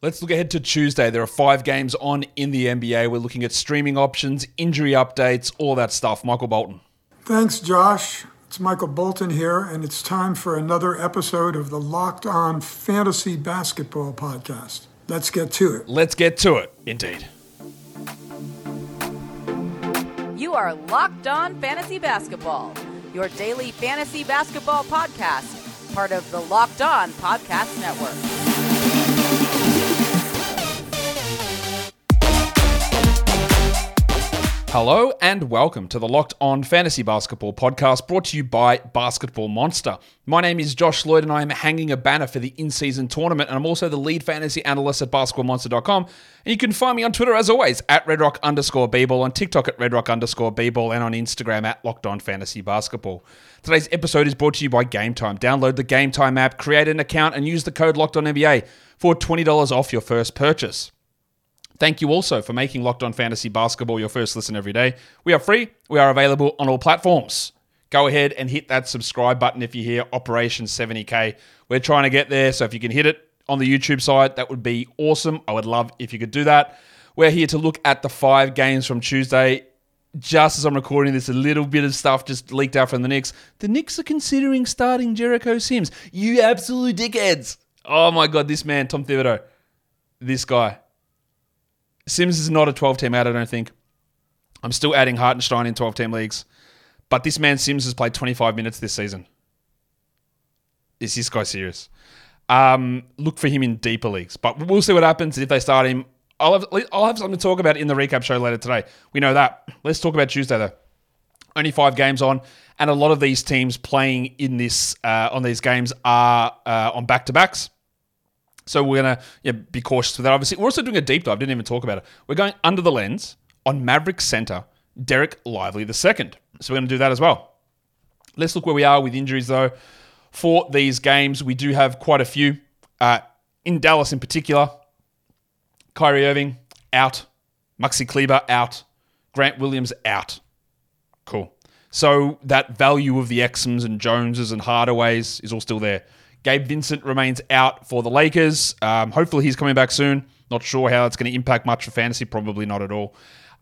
Let's look ahead to Tuesday. There are five games on in the NBA. We're looking at streaming options, injury updates, all that stuff. Michael Bolton. Thanks, Josh. It's Michael Bolton here, and it's time for another episode of the Locked On Fantasy Basketball Podcast. Let's get to it. Let's get to it, indeed. You are Locked On Fantasy Basketball, your daily fantasy basketball podcast, part of the Locked On Podcast Network. Hello and welcome to the Locked On Fantasy Basketball podcast brought to you by Basketball Monster. My name is Josh Lloyd and I am hanging a banner for the in season tournament and I'm also the lead fantasy analyst at basketballmonster.com. And you can find me on Twitter as always at redrock underscore bball, on TikTok at redrock underscore bball, and on Instagram at Locked On Fantasy Basketball. Today's episode is brought to you by Game Time. Download the Game Time app, create an account, and use the code Locked On NBA for $20 off your first purchase. Thank you also for making Locked On Fantasy Basketball your first listen every day. We are free, we are available on all platforms. Go ahead and hit that subscribe button if you hear Operation 70K. We're trying to get there, so if you can hit it on the YouTube side, that would be awesome. I would love if you could do that. We're here to look at the five games from Tuesday. Just as I'm recording this, a little bit of stuff just leaked out from the Knicks. The Knicks are considering starting Jericho Sims. You absolute dickheads. Oh my God, this man, Tom Thibodeau. This guy Sims is not a 12 team out, I don't think. I'm still adding Hartenstein in 12 team leagues. But this man Sims has played 25 minutes this season. Is this guy serious? Um, look for him in deeper leagues. But we'll see what happens if they start him. I'll have, I'll have something to talk about in the recap show later today. We know that. Let's talk about Tuesday, though. Only five games on, and a lot of these teams playing in this uh, on these games are uh, on back to backs. So we're gonna yeah, be cautious with that. Obviously, we're also doing a deep dive. Didn't even talk about it. We're going under the lens on Maverick center Dereck Lively the second. So we're going to do that as well. Let's look where we are with injuries though. For these games, we do have quite a few. Uh, in Dallas, in particular, Kyrie Irving out, Maxi Kleber out, Grant Williams out. Cool. So that value of the Exums and Joneses and Hardaways is all still there. Gabe Vincent remains out for the Lakers. Um, hopefully, he's coming back soon. Not sure how that's going to impact much for fantasy. Probably not at all.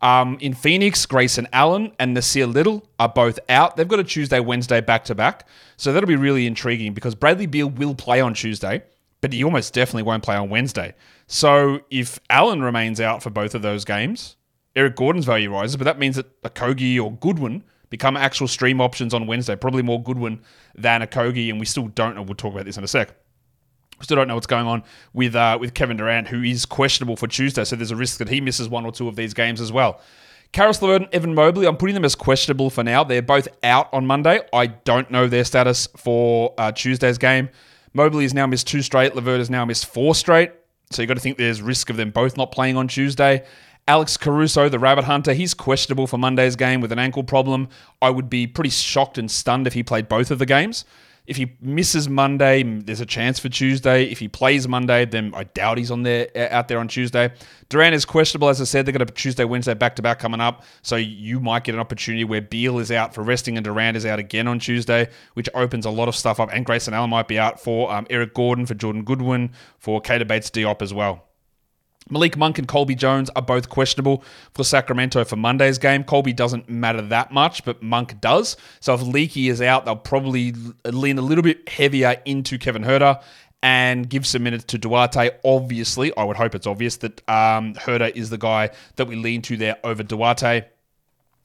Um, in Phoenix, Grayson Allen and Nassir Little are both out. They've got a Tuesday, Wednesday back to back. So that'll be really intriguing because Bradley Beal will play on Tuesday, but he almost definitely won't play on Wednesday. So if Allen remains out for both of those games, Eric Gordon's value rises, but that means that Okogie or Goodwin become actual stream options on Wednesday. Probably more Goodwin than Okogie, and we still don't know. We'll talk about this in a sec. We still don't know what's going on with uh, with Kevin Durant, who is questionable for Tuesday. So there's a risk that he misses one or two of these games as well. Caris LeVert and Evan Mobley, I'm putting them as questionable for now. They're both out on Monday. I don't know their status for uh, Tuesday's game. Mobley has now missed two straight. LeVert has now missed four straight. So you've got to think there's risk of them both not playing on Tuesday. Alex Caruso, the rabbit hunter, he's questionable for Monday's game with an ankle problem. I would be pretty shocked and stunned if he played both of the games. If he misses Monday, there's a chance for Tuesday. If he plays Monday, then I doubt he's on there out there on Tuesday. Durant is questionable, as I said. They've got a Tuesday, Wednesday back to back coming up, so you might get an opportunity where Beal is out for resting and Durant is out again on Tuesday, which opens a lot of stuff up. And Grayson Allen might be out for um, Eric Gordon, for Jordan Goodwin, for Keita Bates Diop as well. Malik Monk and Colby Jones are both questionable for Sacramento for Monday's game. Colby doesn't matter that much, but Monk does. So if Leaky is out, they'll probably lean a little bit heavier into Kevin Huerter and give some minutes to Duarte. Obviously, I would hope it's obvious that um, Huerter is the guy that we lean to there over Duarte.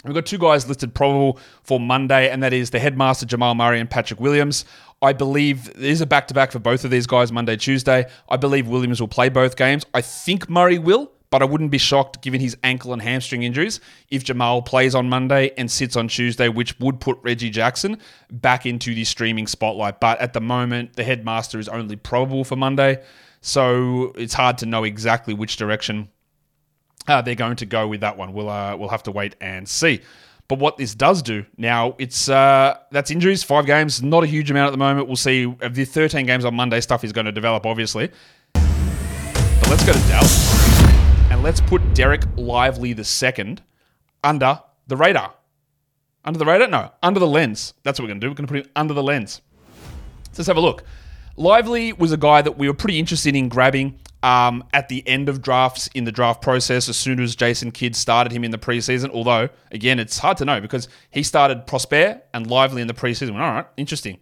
We've got two guys listed probable for Monday, and that is the headmaster Jamal Murray and Patrick Williams. I believe there's a back to back for both of these guys Monday, Tuesday. I believe Williams will play both games. I think Murray will, but I wouldn't be shocked given his ankle and hamstring injuries if Jamal plays on Monday and sits on Tuesday, which would put Reggie Jackson back into the streaming spotlight. But at the moment, the headmaster is only probable for Monday, so it's hard to know exactly which direction uh, they're going to go with that one. We'll uh, we'll have to wait and see. But what this does do now, it's uh, that's injuries, five games, not a huge amount at the moment. We'll see if the 13 games on Monday stuff is going to develop, obviously. But let's go to Dallas and let's put Dereck Lively the second under the radar. Under the radar? No, under the lens. That's what we're going to do. We're going to put him under the lens. So let's have a look. Lively was a guy that we were pretty interested in grabbing um, at the end of drafts in the draft process as soon as Jason Kidd started him in the preseason. Although, again, it's hard to know because he started Prosper and Lively in the preseason. All right, interesting.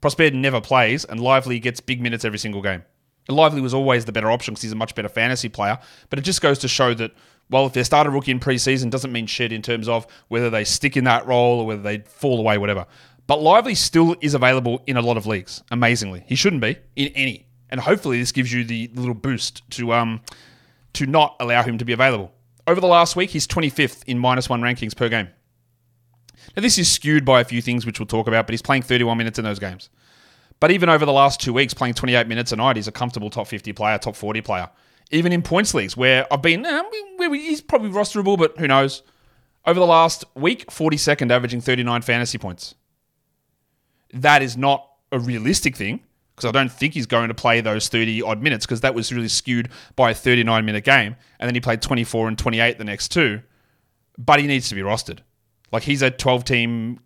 Prosper never plays, and Lively gets big minutes every single game. And Lively was always the better option because he's a much better fantasy player. But it just goes to show that, well, if they start a rookie in preseason, doesn't mean shit in terms of whether they stick in that role or whether they fall away, whatever. But Lively still is available in a lot of leagues, amazingly. He shouldn't be in any and hopefully this gives you the little boost to um to not allow him to be available. Over the last week, he's 25th in minus one rankings per game. Now this is skewed by a few things which we'll talk about, but he's playing 31 minutes in those games. But even over the last two weeks, playing 28 minutes a night, he's a comfortable top 50 player, top 40 player. Even in points leagues, where I've been, eh, he's probably rosterable, but who knows? Over the last week, 42nd, averaging 39 fantasy points. That is not a realistic thing because I don't think he's going to play those 30 odd minutes because that was really skewed by a 39 minute game. And then he played 24 and 28 the next two. But he needs to be rostered. Like he's a 12 team,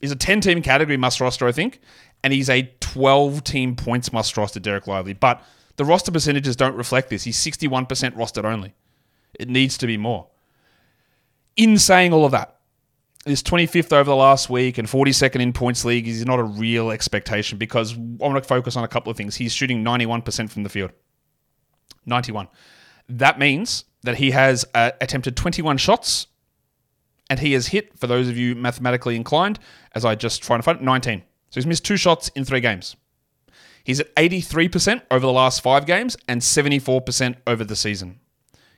he's a 10 team category must roster, I think. And he's a 12 team points must roster, Dereck Lively. But the roster percentages don't reflect this. He's 61% rostered only. It needs to be more. In saying all of that, is 25th over the last week and 42nd in points league is not a real expectation because I want to focus on a couple of things. He's shooting 91% from the field. 91. That means that he has uh, attempted 21 shots and he has hit, for those of you mathematically inclined, as I just trying to find it, 19. So he's missed two shots in three games. He's at 83% over the last five games and 74% over the season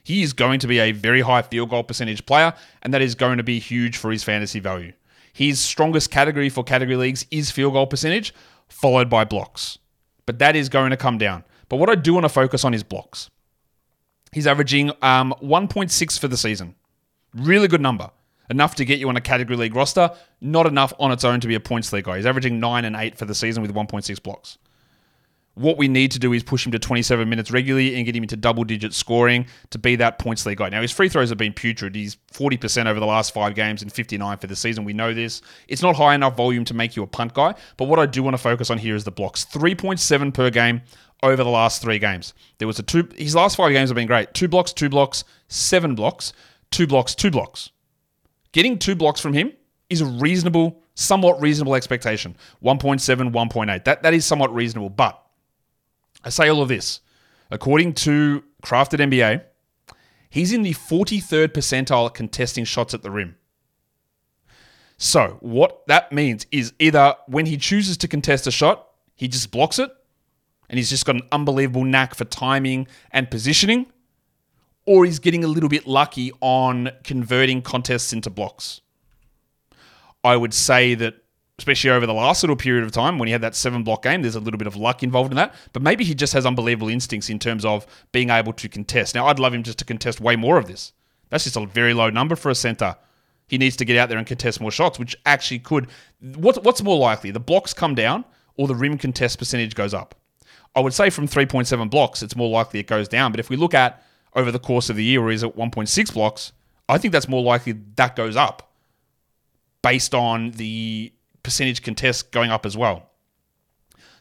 he is going to be a very high field goal percentage player, and that is going to be huge for his fantasy value. His strongest category for category leagues is field goal percentage, followed by blocks. But that is going to come down. But what I do want to focus on is blocks. He's averaging um, 1.6 for the season. Really good number. Enough to get you on a category league roster, not enough on its own to be a points league guy. He's averaging 9 and 8 for the season with 1.6 blocks. What we need to do is push him to 27 minutes regularly and get him into double digit scoring to be that points league guy. Now, his free throws have been putrid. He's 40% over the last five games and 59 for the season. We know this. It's not high enough volume to make you a punt guy, but what I do want to focus on here is the blocks 3.7 per game over the last three games. There was a two, his last five games have been great. Two blocks, two blocks, seven blocks, two blocks, two blocks. Getting two blocks from him is a reasonable, somewhat reasonable expectation. 1.7, 1.8. That, that is somewhat reasonable, but I say all of this. According to Crafted NBA, he's in the 43rd percentile contesting shots at the rim. So, what that means is either when he chooses to contest a shot, he just blocks it, and he's just got an unbelievable knack for timing and positioning, or he's getting a little bit lucky on converting contests into blocks. I would say that especially over the last little period of time when he had that seven block game. There's a little bit of luck involved in that, but maybe he just has unbelievable instincts in terms of being able to contest. Now, I'd love him just to contest way more of this. That's just a very low number for a center. He needs to get out there and contest more shots, which actually could. What, what's more likely? The blocks come down or the rim contest percentage goes up? I would say from 3.7 blocks, it's more likely it goes down. But if we look at over the course of the year where he's at 1.6 blocks, I think that's more likely that goes up based on the percentage contest going up as well.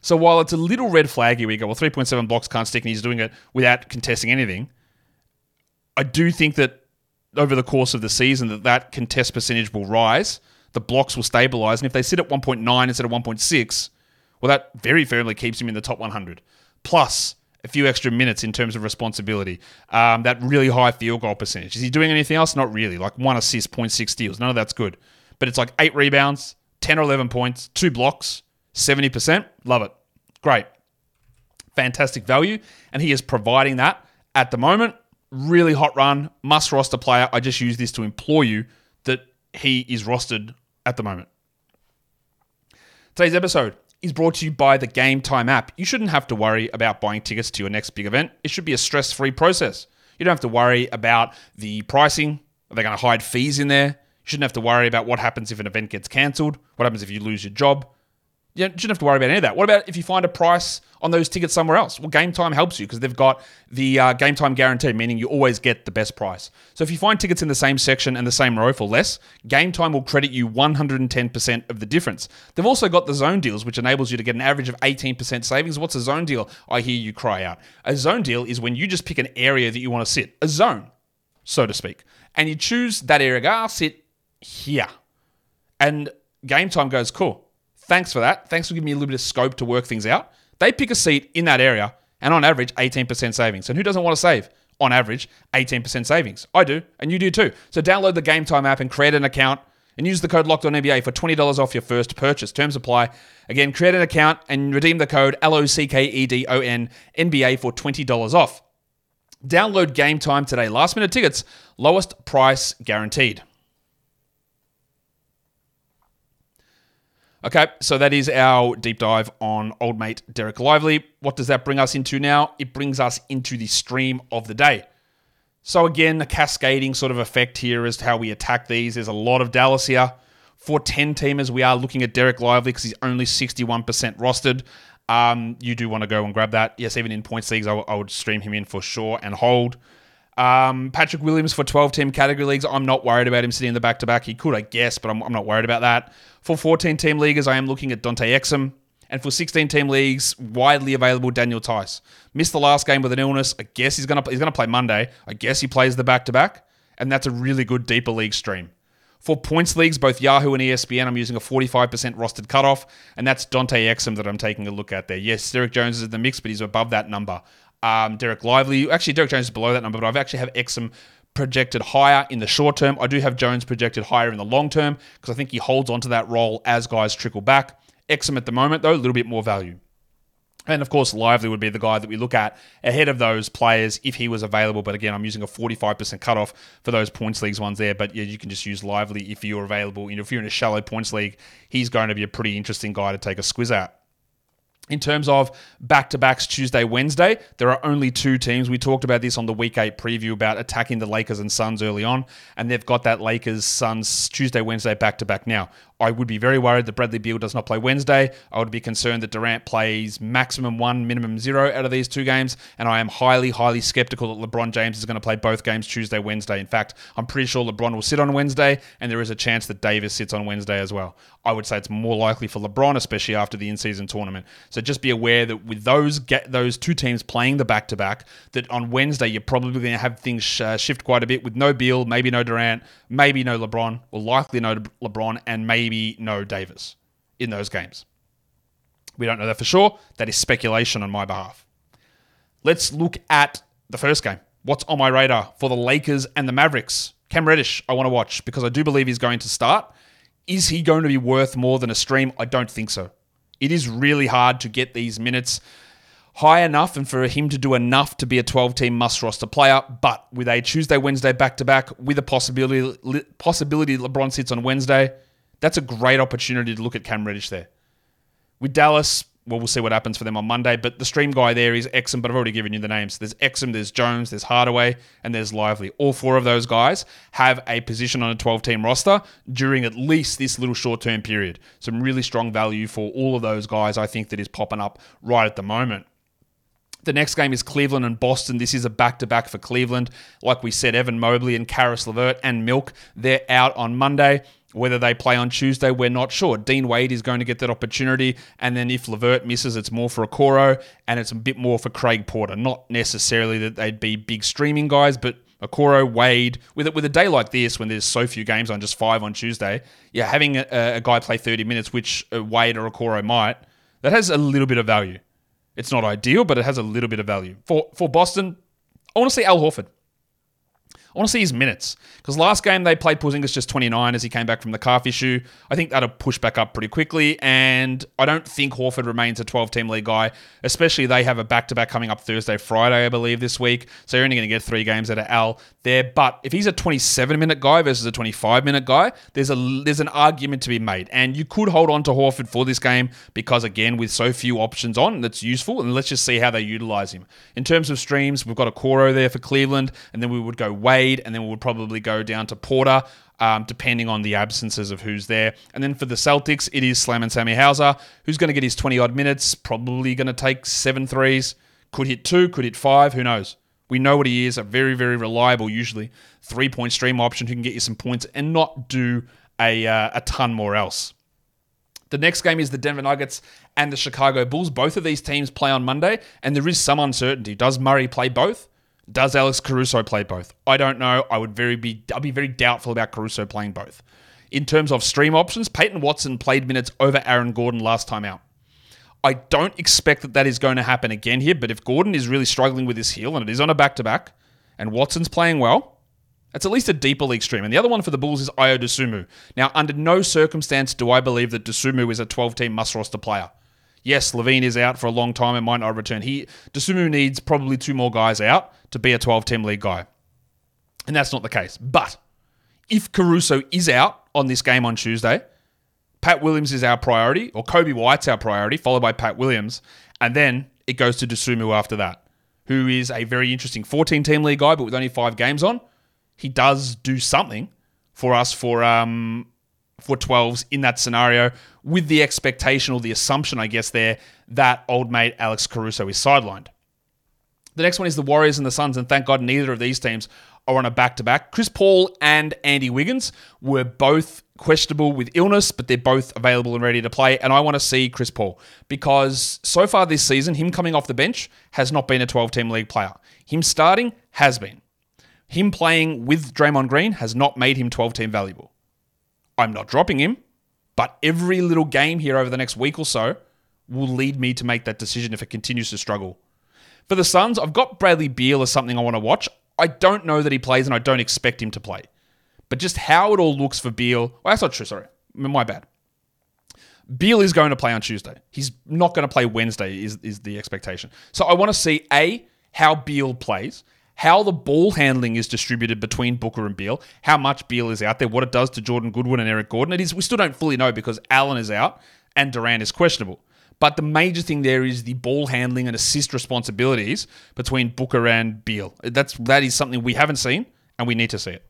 So while it's a little red flag here, we go, well, 3.7 blocks can't stick, and he's doing it without contesting anything. I do think that over the course of the season, that that contest percentage will rise. The blocks will stabilize, and if they sit at 1.9 instead of 1.6, well, that very firmly keeps him in the top 100. Plus a few extra minutes in terms of responsibility. Um, that really high field goal percentage. Is he doing anything else? Not really. Like one assist, 0.6 steals. None of that's good. But it's like eight rebounds, 10 or 11 points, two blocks, 70%. Love it. Great. Fantastic value. And he is providing that at the moment. Really hot run, must roster player. I just use this to implore you that he is rostered at the moment. Today's episode is brought to you by the Game Time app. You shouldn't have to worry about buying tickets to your next big event. It should be a stress free process. You don't have to worry about the pricing. Are they going to hide fees in there? Shouldn't have to worry about what happens if an event gets cancelled, what happens if you lose your job. You shouldn't have to worry about any of that. What about if you find a price on those tickets somewhere else? Well, Game Time helps you because they've got the uh, Game Time guarantee, meaning you always get the best price. So if you find tickets in the same section and the same row for less, Game Time will credit you 110% of the difference. They've also got the zone deals, which enables you to get an average of 18% savings. What's a zone deal? I hear you cry out. A zone deal is when you just pick an area that you want to sit, a zone, so to speak, and you choose that area. Go, I'll sit here. And Game Time goes, cool Thanks for that. Thanks for giving me a little bit of scope to work things out. They pick a seat in that area, and on average, 18% savings. And who doesn't want to save? On average, 18% savings. I do, and you do too. So download the Game Time app and create an account and use the code Locked On NBA for $20 off your first purchase. Terms apply. Again, create an account and redeem the code L O C K E D O N NBA for $20 off. Download Game Time today. Last minute tickets, lowest price guaranteed. Okay, so that is our deep dive on old mate Dereck Lively. What does that bring us into now? It brings us into the stream of the day. So, again, a cascading sort of effect here as to how we attack these. There's a lot of Dallas here. For 10 teamers, we are looking at Dereck Lively because he's only 61% rostered. Um, you do want to go and grab that. Yes, even in points leagues, I, w- I would stream him in for sure and hold. Um, Patrick Williams for 12 team category leagues. I'm not worried about him sitting in the back to back. He could, I guess, but I'm, I'm, not worried about that. For 14 team leaguers, I am looking at Dante Exum. And for 16 team leagues, widely available Daniel Theis. Missed the last game with an illness. I guess he's gonna he's gonna play Monday. I guess he plays the back to back, and that's a really good deeper league stream. For points leagues, both Yahoo and ESPN, I'm using a 45% rostered cutoff, and that's Dante Exum that I'm taking a look at there. Yes, Derrick Jones is in the mix, but he's above that number um, Dereck Lively. Actually, Derrick Jones is below that number, but I've actually have Exum projected higher in the short term. I do have Jones projected higher in the long term because I think he holds onto that role as guys trickle back. Exum at the moment, though, a little bit more value. And of course, Lively would be the guy that we look at ahead of those players if he was available. But again, I'm using a 45% cutoff for those points leagues ones there. But yeah, you can just use Lively if you're available. You know, if you're in a shallow points league, he's going to be a pretty interesting guy to take a squiz at. In terms of back to backs Tuesday, Wednesday, there are only two teams. We talked about this on the week eight preview about attacking the Lakers and Suns early on, and they've got that Lakers Suns Tuesday, Wednesday back to back now. I would be very worried that Bradley Beal does not play Wednesday. I would be concerned that Durant plays maximum one, minimum zero out of these two games. And I am highly, highly skeptical that LeBron James is going to play both games Tuesday, Wednesday. In fact, I'm pretty sure LeBron will sit on Wednesday, and there is a chance that Davis sits on Wednesday as well. I would say it's more likely for LeBron, especially after the in-season tournament. So just be aware that with those get those two teams playing the back-to-back, that on Wednesday you're probably going to have things uh, shift quite a bit with no Beal, maybe no Durant, maybe no LeBron, or likely no LeBron, and maybe maybe no Davis in those games. We don't know that for sure. That is speculation on my behalf. Let's look at the first game. What's on my radar for the Lakers and the Mavericks? Cam Reddish, I want to watch because I do believe he's going to start. Is he going to be worth more than a stream? I don't think so. It is really hard to get these minutes high enough and for him to do enough to be a 12 team must roster player. But with a Tuesday, Wednesday back to back, with a possibility possibility LeBron sits on Wednesday, that's a great opportunity to look at Cam Reddish there. With Dallas, well, we'll see what happens for them on Monday. But the stream guy there is Exum, but I've already given you the names. There's Exum, there's Jones, there's Hardaway, and there's Lively. All four of those guys have a position on a 12 team roster during at least this little short term period. Some really strong value for all of those guys, I think, that is popping up right at the moment. The next game is Cleveland and Boston. This is a back to back for Cleveland. Like we said, Evan Mobley and Caris LeVert and Milk, they're out on Monday. Whether they play on Tuesday, we're not sure. Dean Wade is going to get that opportunity. And then if LeVert misses, it's more for Okoro and it's a bit more for Craig Porter. Not necessarily that they'd be big streaming guys, but Okoro, Wade, with it with a day like this when there's so few games on just five on Tuesday, yeah, having a, a guy play 30 minutes, which uh, Wade or Okoro might, that has a little bit of value. It's not ideal, but it has a little bit of value. For for Boston, see Al Horford. I want to see his minutes because last game they played Porzingis just 29 as he came back from the calf issue. I think that'll push back up pretty quickly, and I don't think Horford remains a 12 team league guy. Especially they have a back to back coming up Thursday, Friday, I believe this week. So you're only going to get three games out of Al there. But if he's a 27 minute guy versus a 25 minute guy, there's a there's an argument to be made, and you could hold on to Horford for this game because again with so few options on, that's useful. And let's just see how they utilize him in terms of streams. We've got Okoro there for Cleveland, and then we would go way And then we'll probably go down to Porter, um, depending on the absences of who's there. And then for the Celtics, it is Slam and Sammy Hauser, who's going to get his 20 odd minutes, probably going to take seven threes, could hit two, could hit five, who knows. We know what he is, a very, very reliable, usually three point stream option who can get you some points and not do a, uh, a ton more else. The next game is the Denver Nuggets and the Chicago Bulls. Both of these teams play on Monday, and there is some uncertainty. Does Murray play both? Does Alex Caruso play both? I don't know. I would very be I'd be very doubtful about Caruso playing both. In terms of stream options, Peyton Watson played minutes over Aaron Gordon last time out. I don't expect that that is going to happen again here, but if Gordon is really struggling with his heel and it is on a back to back, and Watson's playing well, it's at least a deeper league stream. And the other one for the Bulls is Ayo Dosunmu. Now, under no circumstance do I believe that Dosunmu is a 12 team must roster player. Yes, LaVine is out for a long time and might not return. He Dosunmu needs probably two more guys out to be a 12 team league guy. And that's not the case. But if Caruso is out on this game on Tuesday, Pat Williams is our priority, or Coby White's our priority, followed by Pat Williams, and then it goes to Dosunmu after that, who is a very interesting 14 team league guy, but with only five games on he does do something for us for um for 12s in that scenario with the expectation or the assumption, I guess, there that old mate Alex Caruso is sidelined. The next one is the Warriors and the Suns, and thank God neither of these teams are on a back to back. Chris Paul and Andy Wiggins were both questionable with illness, but they're both available and ready to play. And I want to see Chris Paul because so far this season, him coming off the bench has not been a 12 team league player. Him starting has been. Him playing with Draymond Green has not made him 12 team valuable. I'm not dropping him, but every little game here over the next week or so will lead me to make that decision if it continues to struggle. For the Suns, I've got Bradley Beal as something I want to watch. I don't know that he plays and I don't expect him to play. But just how it all looks for Beal, well, that's not true, sorry. My bad. Beal is going to play on Tuesday. He's not going to play Wednesday, is, is the expectation. So I want to see A, how Beal plays, how the ball handling is distributed between Booker and Beal, how much Beal is out there, what it does to Jordan Goodwin and Eric Gordon. It is we still don't fully know because Allen is out and Durant is questionable. But the major thing there is the ball handling and assist responsibilities between Booker and Beal. That's that is something we haven't seen and we need to see it.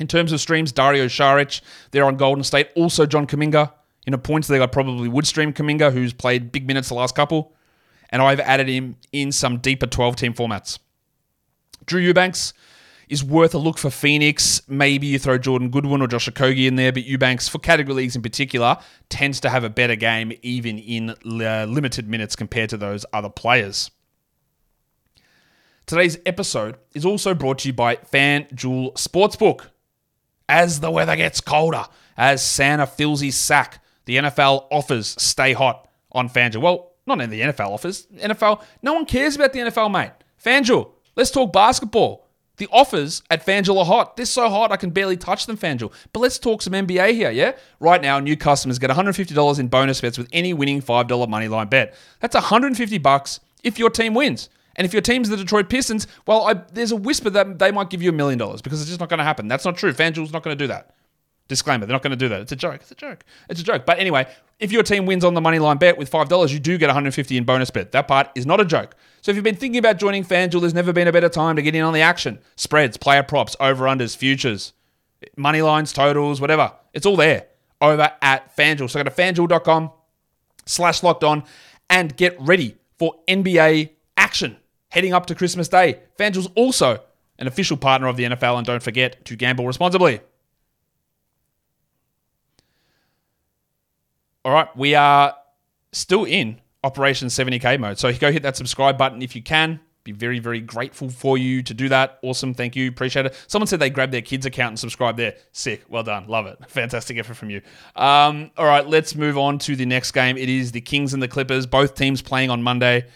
In terms of streams, Dario Saric, they're on Golden State. Also John Kuminga. In a points league, I probably would stream Kuminga, who's played big minutes the last couple. And I've added him in some deeper 12 team formats. Drew Eubanks is worth a look for Phoenix. Maybe you throw Jordan Goodwin or Josh Okogie in there, but Eubanks, for category leagues in particular, tends to have a better game even in uh, limited minutes compared to those other players. Today's episode is also brought to you by FanDuel Sportsbook. As the weather gets colder, as Santa fills his sack, the NFL offers stay hot on FanDuel. Well, not in the NFL offers. NFL, no one cares about the NFL, mate. FanDuel, Let's talk basketball. The offers at FanDuel are hot. They're so hot I can barely touch them, FanDuel. But let's talk some NBA here, yeah? Right now, new customers get $150 in bonus bets with any winning $5 moneyline bet. That's 150 bucks if your team wins. And if your team's the Detroit Pistons, well, I, there's a whisper that they might give you a million dollars because it's just not going to happen. That's not true. FanDuel's not going to do that. Disclaimer, they're not going to do that. It's a joke. It's a joke. It's a joke. But anyway, if your team wins on the money line bet with $5, you do get 150 in bonus bet. That part is not a joke. So if you've been thinking about joining FanDuel, there's never been a better time to get in on the action. Spreads, player props, over-unders, futures, money lines, totals, whatever. It's all there over at FanDuel. So go to FanDuel.com slash locked on and get ready for NBA action heading up to Christmas Day. FanDuel's also an official partner of the NFL and don't forget to gamble responsibly. All right, we are still in Operation 70K mode. So go hit that subscribe button if you can. Be very, very grateful for you to do that. Awesome. Thank you. Appreciate it. Someone said they grabbed their kids' account and subscribed there. Sick. Well done. Love it. Fantastic effort from you. Um, all right, let's move on to the next game. It is the Kings and the Clippers. Both teams playing on Monday.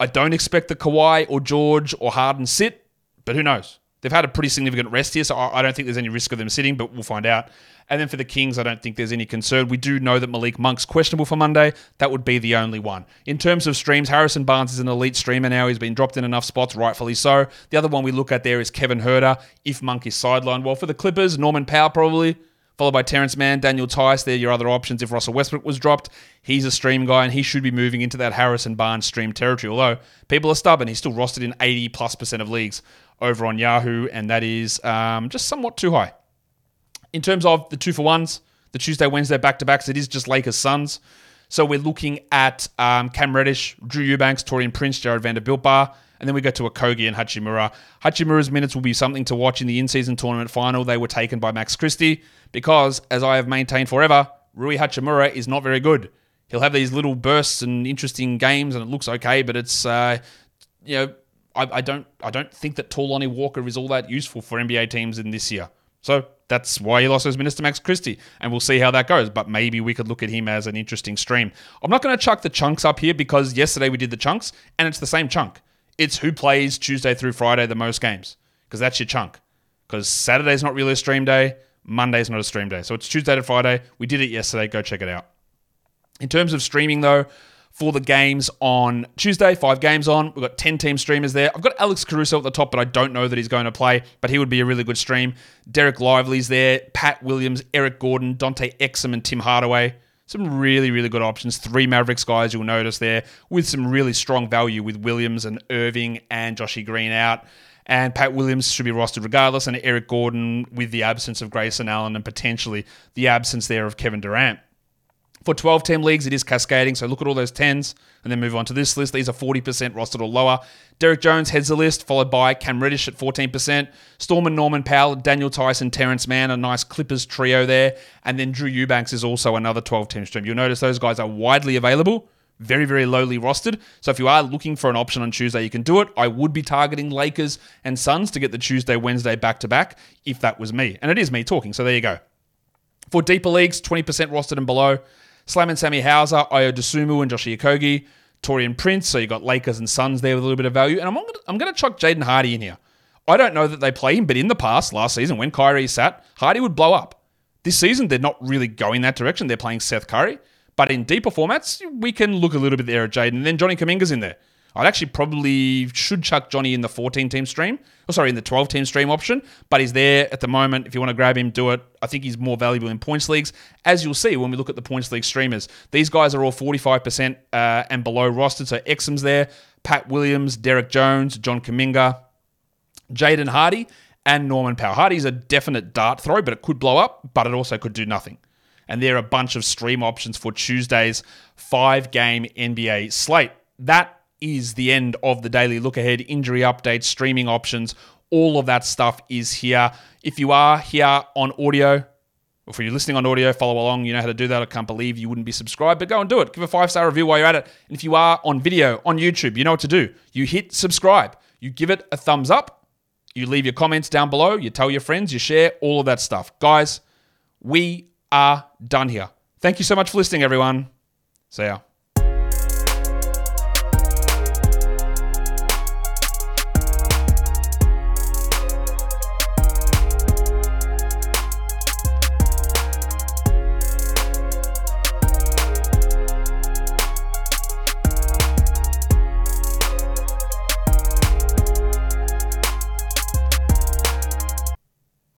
I don't expect the Kawhi or George or Harden sit, but who knows? They've had a pretty significant rest here, so I don't think there's any risk of them sitting, but we'll find out. And then for the Kings, I don't think there's any concern. We do know that Malik Monk's questionable for Monday. That would be the only one. In terms of streams, Harrison Barnes is an elite streamer now. He's been dropped in enough spots, rightfully so. The other one we look at there is Kevin Huerter. if Monk is sidelined. Well, for the Clippers, Norman Powell probably followed by Terrence Mann, Daniel Theis. They're your other options if Russell Westbrook was dropped. He's a stream guy, and he should be moving into that Harrison Barnes stream territory. Although people are stubborn, he's still rostered in 80 plus percent of leagues over on Yahoo, and that is um, just somewhat too high. In terms of the two for ones, the Tuesday, Wednesday back to backs, it is just Lakers Suns. So we're looking at um, Cam Reddish, Drew Eubanks, Taurean Prince, Jarred Vanderbilt Bar, and then we go to Okogie and Hachimura. Hachimura's minutes will be something to watch in the in-season tournament final. They were taken by Max Christie because, as I have maintained forever, Rui Hachimura is not very good. He'll have these little bursts and interesting games, and it looks okay, but it's uh, you know I, I don't I don't think that tall Lonnie Walker is all that useful for NBA teams in this year. So that's why he lost minutes to Max Christie, and we'll see how that goes. But maybe we could look at him as an interesting stream. I'm not going to chuck the chunks up here because yesterday we did the chunks, and it's the same chunk. It's who plays Tuesday through Friday the most games because that's your chunk. Because Saturday's not really a stream day, Monday's not a stream day, so it's Tuesday to Friday. We did it yesterday. Go check it out. In terms of streaming, though, for the games on Tuesday. Five games on. We've got 10 team streamers there. I've got Alex Caruso at the top, but I don't know that he's going to play, but he would be a really good stream. Dereck Lively's there. Pat Williams, Eric Gordon, Dante Exum, and Tim Hardaway. Some really, really good options. Three Mavericks guys you'll notice there with some really strong value with Williams and Irving and Joshy Green out. And Pat Williams should be rostered regardless, and Eric Gordon with the absence of Grayson Allen and potentially the absence there of Kevin Durant. For 12 team leagues, it is cascading. So look at all those 10s and then move on to this list. These are 40% rostered or lower. Derrick Jones heads the list, followed by Cam Reddish at 14%. Storm and Norman Powell, Daniel Tyson, Terrence Mann, a nice Clippers trio there. And then Drew Eubanks is also another 12 team stream. You'll notice those guys are widely available, very, very lowly rostered. So if you are looking for an option on Tuesday, you can do it. I would be targeting Lakers and Suns to get the Tuesday, Wednesday back to back if that was me. And it is me talking. So there you go. For deeper leagues, 20% rostered and below. Slam and Sammy Hauser, Ayo Dosunmu, and Josh Okogie, Taurean Prince. So you got Lakers and Suns there with a little bit of value. And I'm gonna, I'm going to chuck Jaden Hardy in here. I don't know that they play him, but in the past, last season, when Kyrie sat, Hardy would blow up. This season, they're not really going that direction. They're playing Seth Curry. But in deeper formats, we can look a little bit there at Jaden. And then Johnny Kuminga's in there. I'd actually probably should chuck Johnny in the 14 team stream. Oh, sorry, in the 12 team stream option, but he's there at the moment. If you want to grab him, do it. I think he's more valuable in points leagues. As you'll see when we look at the points league streamers, these guys are all 45% uh, and below rostered. So Exum's there, Pat Williams, Derrick Jones, John Kuminga, Jaden Hardy, and Norman Powell. Hardy's a definite dart throw, but it could blow up, but it also could do nothing. And there are a bunch of stream options for Tuesday's five game NBA slate. That is the end of the daily look ahead, injury updates, streaming options, all of that stuff is here. If you are here on audio, or if you're listening on audio, follow along. You know how to do that. I can't believe you wouldn't be subscribed, but go and do it. Give a five star review while you're at it. And if you are on video on YouTube, you know what to do. You hit subscribe, you give it a thumbs up, you leave your comments down below, you tell your friends, you share all of that stuff. Guys, we are done here. Thank you so much for listening, everyone. See ya.